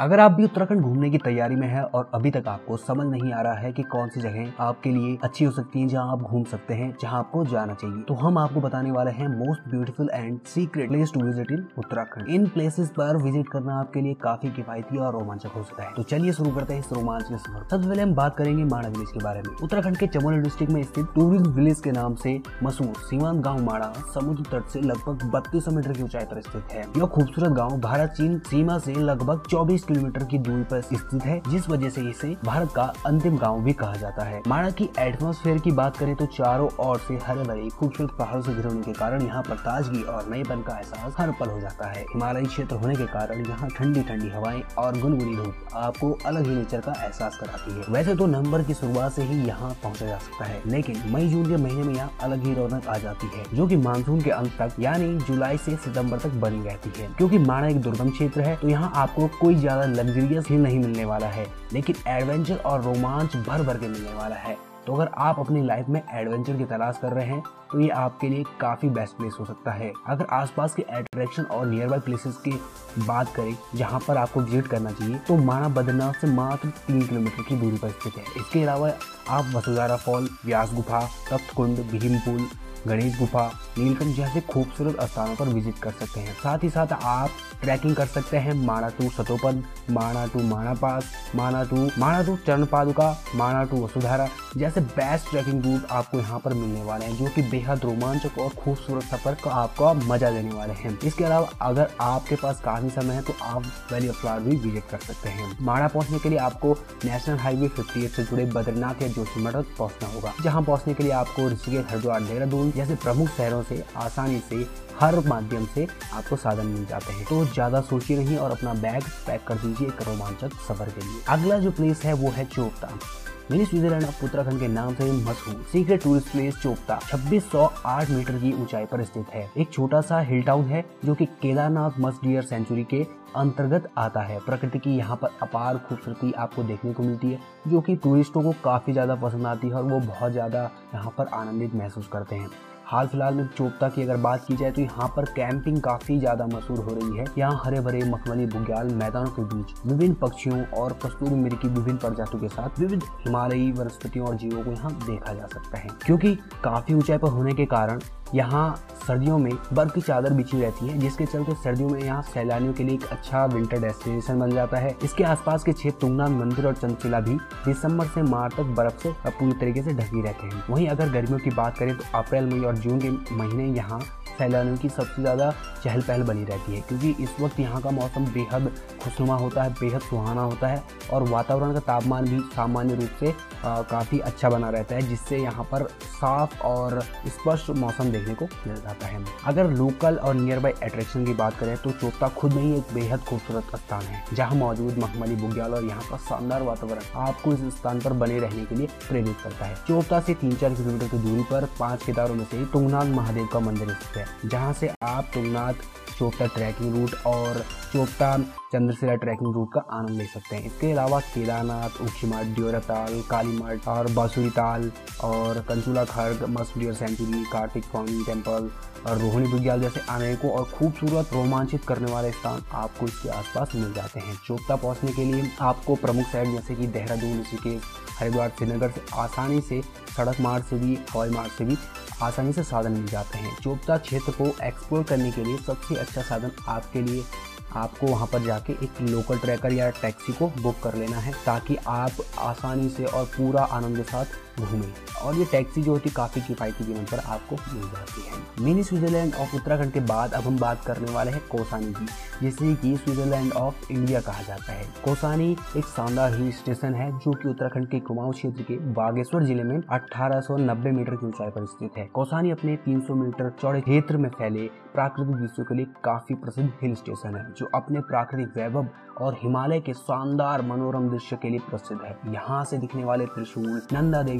अगर आप भी उत्तराखंड घूमने की तैयारी में है और अभी तक आपको समझ नहीं आ रहा है कि कौन सी जगह आपके लिए अच्छी हो सकती है, जहाँ आप घूम सकते हैं, जहाँ आपको जाना चाहिए तो हम आपको बताने वाले हैं most beautiful and secret place to visit in Uttarakhand. In places पर विज़िट करना आपके लिए काफ़ी किफायती और रोमांचक हो सकता है। तो चलिए शुरू करते हैं इस रोमांच के सफ़र सबसे पहले हम बात करेंगे माड़ा विलेज के बारे में। उत्तराखंड के चमोली डिस्ट्रिक्ट में स्थित टूरिस्ट विलेज के नाम से मशहूर सीमांत गाँव माड़ा समुद्र तट से लगभग बत्तीस मीटर की ऊंचाई पर स्थित है। यह खूबसूरत गाँव भारत, चीन, सीमा से लगभग चौबीस किलोमीटर की दूरी पर स्थित है, जिस वजह से इसे भारत का अंतिम गाँव भी कहा जाता है। माणा की एटमोस्फेयर की बात करें तो चारों ओर से हरे भरे, खूबसूरत पहाड़ों से घिरे होने के कारण यहाँ पर ताजगी और नएपन का एहसास हर पल हो जाता है। हिमालयी क्षेत्र होने के कारण यहाँ ठंडी ठंडी हवाएँ और गुनगुनी धूप आपको अलग ही नेचर का एहसास कराती है। वैसे तो नवंबर की शुरुआत से ही यहाँ पहुँचा जा सकता है, लेकिन मई, जून के महीने में यहाँ अलग ही रौनक आ जाती है, जो की मानसून के अंत तक, यानी जुलाई से सितंबर तक बनी रहती है। क्योंकि माणा एक दुर्गम क्षेत्र है तो यहाँ आपको कोई ज़्यादा लग्जरियस ही नहीं मिलने वाला है, लेकिन एडवेंचर और रोमांच भर भर के मिलने वाला है। तो अगर आप अपनी लाइफ में एडवेंचर की तलाश कर रहे हैं तो ये आपके लिए काफ़ी बेस्ट प्लेस हो सकता है। अगर आसपास के अट्रैक्शन और नियर बाई प्लेसेस की बात करें, जहाँ पर आपको विज़िट करना चाहिए तो माना बद्रीनाथ से मात्र तीन किलोमीटर की दूरी पर स्थित है। इसके अलावा आप वसुधारा फॉल व्यास गुफा तप्त कुंड भीम पुल गणेश गुफा, नीलकंठ जैसे खूबसूरत स्थानों पर विज़िट कर सकते हैं। साथ ही साथ आप ट्रैकिंग कर सकते हैं Mana to Satopanth Mana to Mana pass Mana to Mana to Charan Paduka Mana to Vasudhara जैसे बेस्ट ट्रैकिंग रूट आपको यहाँ पर मिलने वाले हैं, जो कि बेहद रोमांचक और खूबसूरत सफ़र का आपको मज़ा देने वाले हैं। इसके अलावा अगर आपके पास काफ़ी समय है तो आप वैली ऑफ़ भी विज़िट कर सकते हैं। माणा पहुँचने के लिए आपको नेशनल हाईवे फिफ्टी से जुड़े बद्रीनाथ या जोशीमठ पहुँचना होगा, जहाँ पहुँचने के लिए आपको ऋषिकेश, हरिद्वार, देहरादून जैसे प्रमुख शहरों से, आसानी से, हर माध्यम से आपको साधन मिल जाते हैं। तो ज़्यादा सोचिए नहीं और अपना बैग पैक कर दीजिए एक रोमांचक सफ़र के लिए। अगला जो प्लेस है वो है Chopta. Mini Switzerland of Uttarakhand के नाम से मशहूर secret tourist place Chopta 2608 metre की ऊंचाई पर स्थित है। एक छोटा सा हिल टाउन है, जो कि केदारनाथ मस्ट डियर सेंचुरी के अंतर्गत आता है। प्रकृति की यहाँ पर अपार खूबसूरती आपको देखने को मिलती है, जो कि टूरिस्टों को काफ़ी ज़्यादा पसंद आती है और वो बहुत ज़्यादा यहाँ पर आनंदित महसूस करते हैं। हाल फ़िलहाल में चोपता की अगर बात की जाए तो यहाँ पर कैंपिंग काफ़ी ज़्यादा मशहूर हो रही है। यहाँ हरे भरे मखमली बुग्याल मैदानों के बीच विभिन्न पक्षियों और कस्तूरी मिरी की विभिन्न प्रजातियों के साथ विविध हिमालयी वनस्पतियों और जीवों को यहाँ देखा जा सकता है। क्योंकि काफ़ी ऊंचाई पर होने के कारण यहाँ सर्दियों में बर्फ़ की चादर बिछी रहती है, जिसके चलते सर्दियों में यहाँ सैलानियों के लिए एक अच्छा विंटर डेस्टिनेशन बन जाता है। इसके आसपास के क्षेत्र तुंगनाथ, मंदिर और चंचला भी दिसंबर से मार्च तक बर्फ़ से पूरी तरीके से ढकी रहते हैं। वहीं अगर गर्मियों की बात करें तो अप्रैल, मई और जून के महीने यहाँ सैलानियों की सबसे ज़्यादा चहल पहल बनी रहती है, क्योंकि इस वक्त यहाँ का मौसम बेहद खुशनुमा होता है, बेहद सुहाना होता है और वातावरण का तापमान भी सामान्य रूप से काफ़ी अच्छा बना रहता है, जिससे यहाँ पर साफ़ और स्पष्ट मौसम देखने को मिल जाता है। अगर लोकल और नियर बाई अट्रैक्शन की बात करें तो चोपता खुद में ही एक बेहद खूबसूरत स्थान है, जहाँ मौजूद मखमली बुग्याल और यहाँ का शानदार वातावरण आपको इस स्थान पर बने रहने के लिए प्रेरित करता है। चोपता से तीन चार किलोमीटर की दूरी पर पाँच केदारों में से ही तुंगनाथ महादेव का मंदिर स्थित है। जहाँ से आप तुंगनाथ चोपता ट्रैकिंग रूट और चोपटा चंद्रशिला ट्रैकिंग रूट का आनंद ले सकते हैं। इसके अलावा केदारनाथ उखीमठ ड्योराताल कालीमठ और बासुरी ताल और Kanchula Kharg musk deer sanctuary Kartik Swami temple और रोहिणी बुग्याल जैसे अनेकों और खूबसूरत रोमांचित करने वाले स्थान आपको इसके आसपास मिल जाते हैं। चोपता पहुँचने के लिए आपको प्रमुख शहर जैसे कि देहरादून, ऋषिकेश, हरिद्वार, श्रीनगर से आसानी से सड़क मार्ग से भी, हवाई मार्ग से भी आसानी से साधन मिल जाते हैं। चोपता क्षेत्र को एक्सप्लोर करने के लिए सबसे अच्छा साधन आपके लिए। आपको वहाँ पर जाके एक लोकल ट्रैकर या टैक्सी को बुक कर लेना है ताकि आप आसानी से और पूरा आनंद के साथ घूमें और ये टैक्सी जो होती है, काफ़ी किफ़ायती कीमत पर आपको मिल जाती है। मिनी स्विट्जरलैंड ऑफ़ उत्तराखंड के बाद अब हम बात करने वाले हैं कोसानी की, जिसे कि स्विट्जरलैंड ऑफ़ इंडिया कहा जाता है। कोसानी एक शानदार हिल स्टेशन है, जो कि उत्तराखंड के कुमाऊं क्षेत्र के बागेश्वर ज़िले में 1890 मीटर की ऊंचाई पर स्थित है। कोसानी अपने 300 मीटर चौड़े क्षेत्र में फैले प्राकृतिक दृश्यों के लिए काफ़ी प्रसिद्ध हिल स्टेशन है, जो अपने प्राकृतिक वैभव और हिमालय के शानदार मनोरम दृश्य के लिए प्रसिद्ध है। यहाँ से दिखने वाले त्रिशूल, नंदा देवी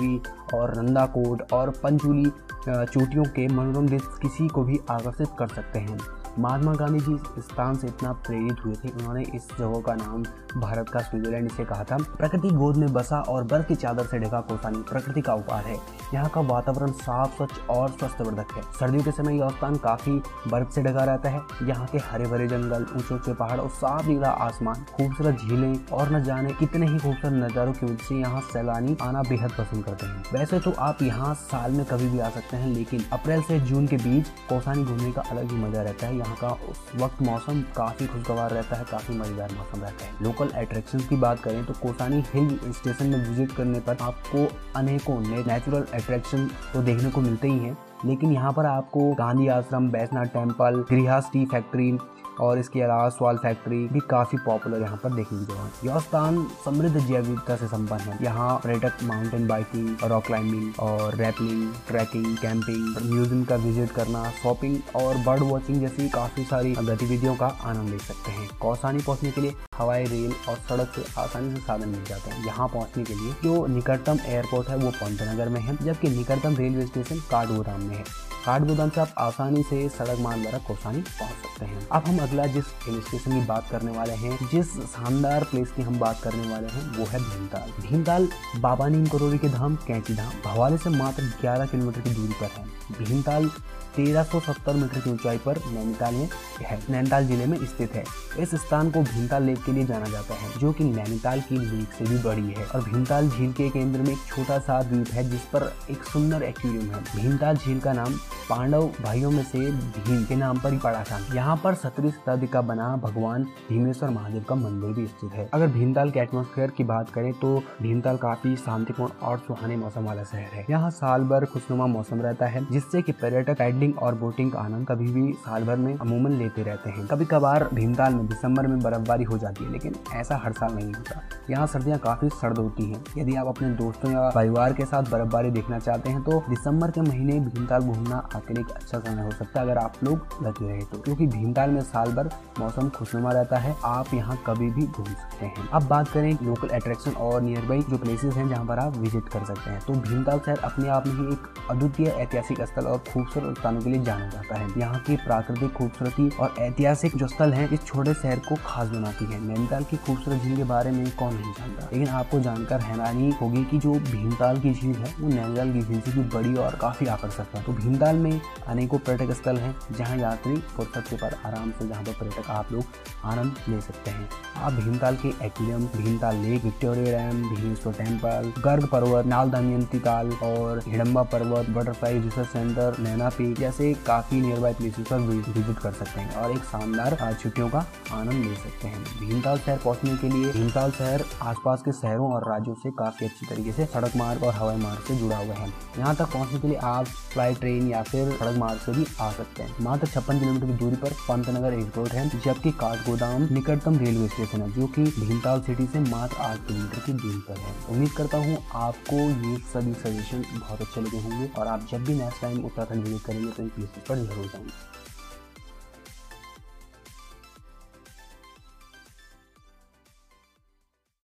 और नंदा कोट और पंचुली चोटियों के मनोरम दृश्य किसी को भी आकर्षित कर सकते हैं। महात्मा गांधी जी इस स्थान से इतना प्रेरित हुए थे, उन्होंने इस जगह का नाम भारत का स्विट्जरलैंड इसे कहा था। प्रकृति गोद में बसा और बर्फ़ की चादर से ढका कोसानी प्रकृति का उपहार है। यहाँ का वातावरण साफ़, स्वच्छ और स्वस्थवर्धक है। सर्दियों के समय यह स्थान काफ़ी बर्फ़ से ढका रहता है। यहाँ के हरे भरे जंगल ऊँचे ऊँचे पहाड़ और साफ़ नीला आसमान, खूबसूरत झीलें और न जाने कितने ही खूबसूरत नजारों की वजह से यहाँ सैलानी आना बेहद पसंद करते हैं। वैसे तो आप यहाँ साल में कभी भी आ सकते हैं, लेकिन अप्रैल से जून के बीच कोसानी घूमने का अलग ही मज़ा रहता है। यहाँ का उस वक्त मौसम काफ़ी खुशगवार रहता है, काफ़ी मज़ेदार मौसम रहता है। लोकल अट्रैक्शन की बात करें तो कोसानी हिल स्टेशन में विज़िट करने पर आपको अनेकों नेचुरल अट्रैक्शन तो देखने को मिलते ही हैं। लेकिन यहाँ पर आपको गांधी आश्रम, बैसनाथ टेंपल गृहस्थ टी फैक्ट्री और इसके अलावा स्वाल फैक्ट्री भी काफ़ी पॉपुलर यहाँ पर देखने की जगह यह स्थान समृद्ध जैव विविधता से संपन्न है। यहाँ पर्यटक माउंटेन बाइकिंग रॉक क्लाइंबिंग और रैपलिंग ट्रैकिंग कैंपिंग म्यूज़ियम का विज़िट करना शॉपिंग और बर्ड वॉचिंग जैसी काफ़ी सारी गतिविधियों का आनंद ले सकते हैं। कौसानी पहुँचने के लिए हवाई रेल और सड़क से आसानी से साधन मिल जाते हैं। यहाँ पहुँचने के लिए जो निकटतम एयरपोर्ट है वो पंतनगर में है, जबकि निकटतम रेलवे स्टेशन काठगोदाम में ね。है काठगोदाम से आप आसानी से सड़क मार्ग द्वारा कौसानी पहुँच सकते हैं। अब हम अगला जिस हिल स्टेशन की बात करने वाले हैं, जिस शानदार प्लेस की हम बात करने वाले हैं, वो है भीमताल। भीमताल बाबा नीम करोड़ी के धाम, कैंची धाम, भवाले से मात्र 11 किलोमीटर की दूरी पर है। भीमताल 1370 मीटर की ऊंचाई पर नैनीताल में है। नैनीताल ज़िले में स्थित है। इस स्थान को भीमताल लेक के लिए जाना जाता है, जो कि नैनीताल की लेक से भी बड़ी है। और भीमताल झील के केंद्र में एक छोटा सा द्वीप है, जिस पर एक सुंदर एक्वेरियम है। भीमताल झील का नाम पांडव भाइयों में से भीम के नाम पर ही पड़ा था। यहाँ पर सत्रहवीं शताब्दी का बना भगवान भीमेश्वर महादेव का मंदिर भी स्थित है। अगर भीमताल के एटमोस्फेयर की बात करें तो भीमताल काफ़ी शांतिपूर्ण और सुहाने मौसम वाला शहर है। यहाँ साल भर खुशनुमा मौसम रहता है, जिससे की पर्यटक पैडलिंग और बोटिंग का आनंद कभी भी साल भर में अमूमन लेते रहते हैं। कभी कभार भीमताल में दिसंबर में बर्फबारी हो जाती है, लेकिन ऐसा हर साल नहीं होता। यहाँ सर्दियाँ काफ़ी सर्द होती हैं। यदि आप अपने दोस्तों या परिवार के साथ बर्फबारी देखना चाहते हैं तो दिसंबर के महीने भीमताल घूमना लिए एक अच्छा समय हो सकता है अगर आप लोग लगे रहे तो। क्योंकि भीमताल में साल भर मौसम खुशनुमा रहता है, आप यहाँ कभी भी घूम सकते हैं। अब बात करें लोकल अट्रैक्शन और नियर बाई जो प्लेसेस हैं जहाँ पर आप विज़िट कर सकते हैं। तो भीमताल शहर अपने आप में ही एक अद्वितीय ऐतिहासिक स्थल और खूबसूरत स्थानों के लिए जाना जाता है। यहाँ की प्राकृतिक खूबसूरती और ऐतिहासिक जो स्थल है, इस छोटे शहर को खास बनाती है। नैनीताल की खूबसूरत झील के बारे में कौन नहीं जानता? लेकिन आपको जानकर हैरानी होगी कि जो भीमताल की झील है, वो नैनीताल की झील से भी बड़ी और काफ़ी आकर्षक है। तो भीमताल में अनेकों पर्यटक स्थल हैं, जहाँ यात्री फुर्सत के पर आराम से जहाँ पर पर्यटक आप लोग आनंद ले सकते हैं। आप भीमताल के aquarium Bhimtal lake, Victoria dam, Bhimeshwar temple Garg Parvat, Nal Damyanti Tal और Hidimba Parvat, butterfly research centre, Naina peak जैसे काफ़ी नियर बाई प्लेसेस पर विज़िट कर सकते हैं और एक शानदार छुट्टियों का आनंद ले सकते हैं। भीमताल शहर पहुँचने के लिए भीमताल शहर आसपास के शहरों और राज्यों से काफ़ी अच्छी तरीके से सड़क मार्ग और हवाई मार्ग से जुड़ा हुआ है। यहाँ तक पहुँचने के लिए आप फ्लाई ट्रेन या फिर सड़क मार्ग से भी आ सकते हैं। मात्र छप्पन किलोमीटर की दूरी पर पंतनगर एयरपोर्ट है, जबकि काठगोदाम निकटतम रेलवे स्टेशन है, जो कि भीमताल सिटी से मात्र आठ किलोमीटर की दूरी पर है। उम्मीद करता हूँ आपको ये सभी सजेशन बहुत अच्छे लगे होंगे, और आप जब भी नेक्स्ट टाइम उत्तराखंड विज़िट करेंगे तो इन प्लेसेस पर ज़रूर जाएँगे।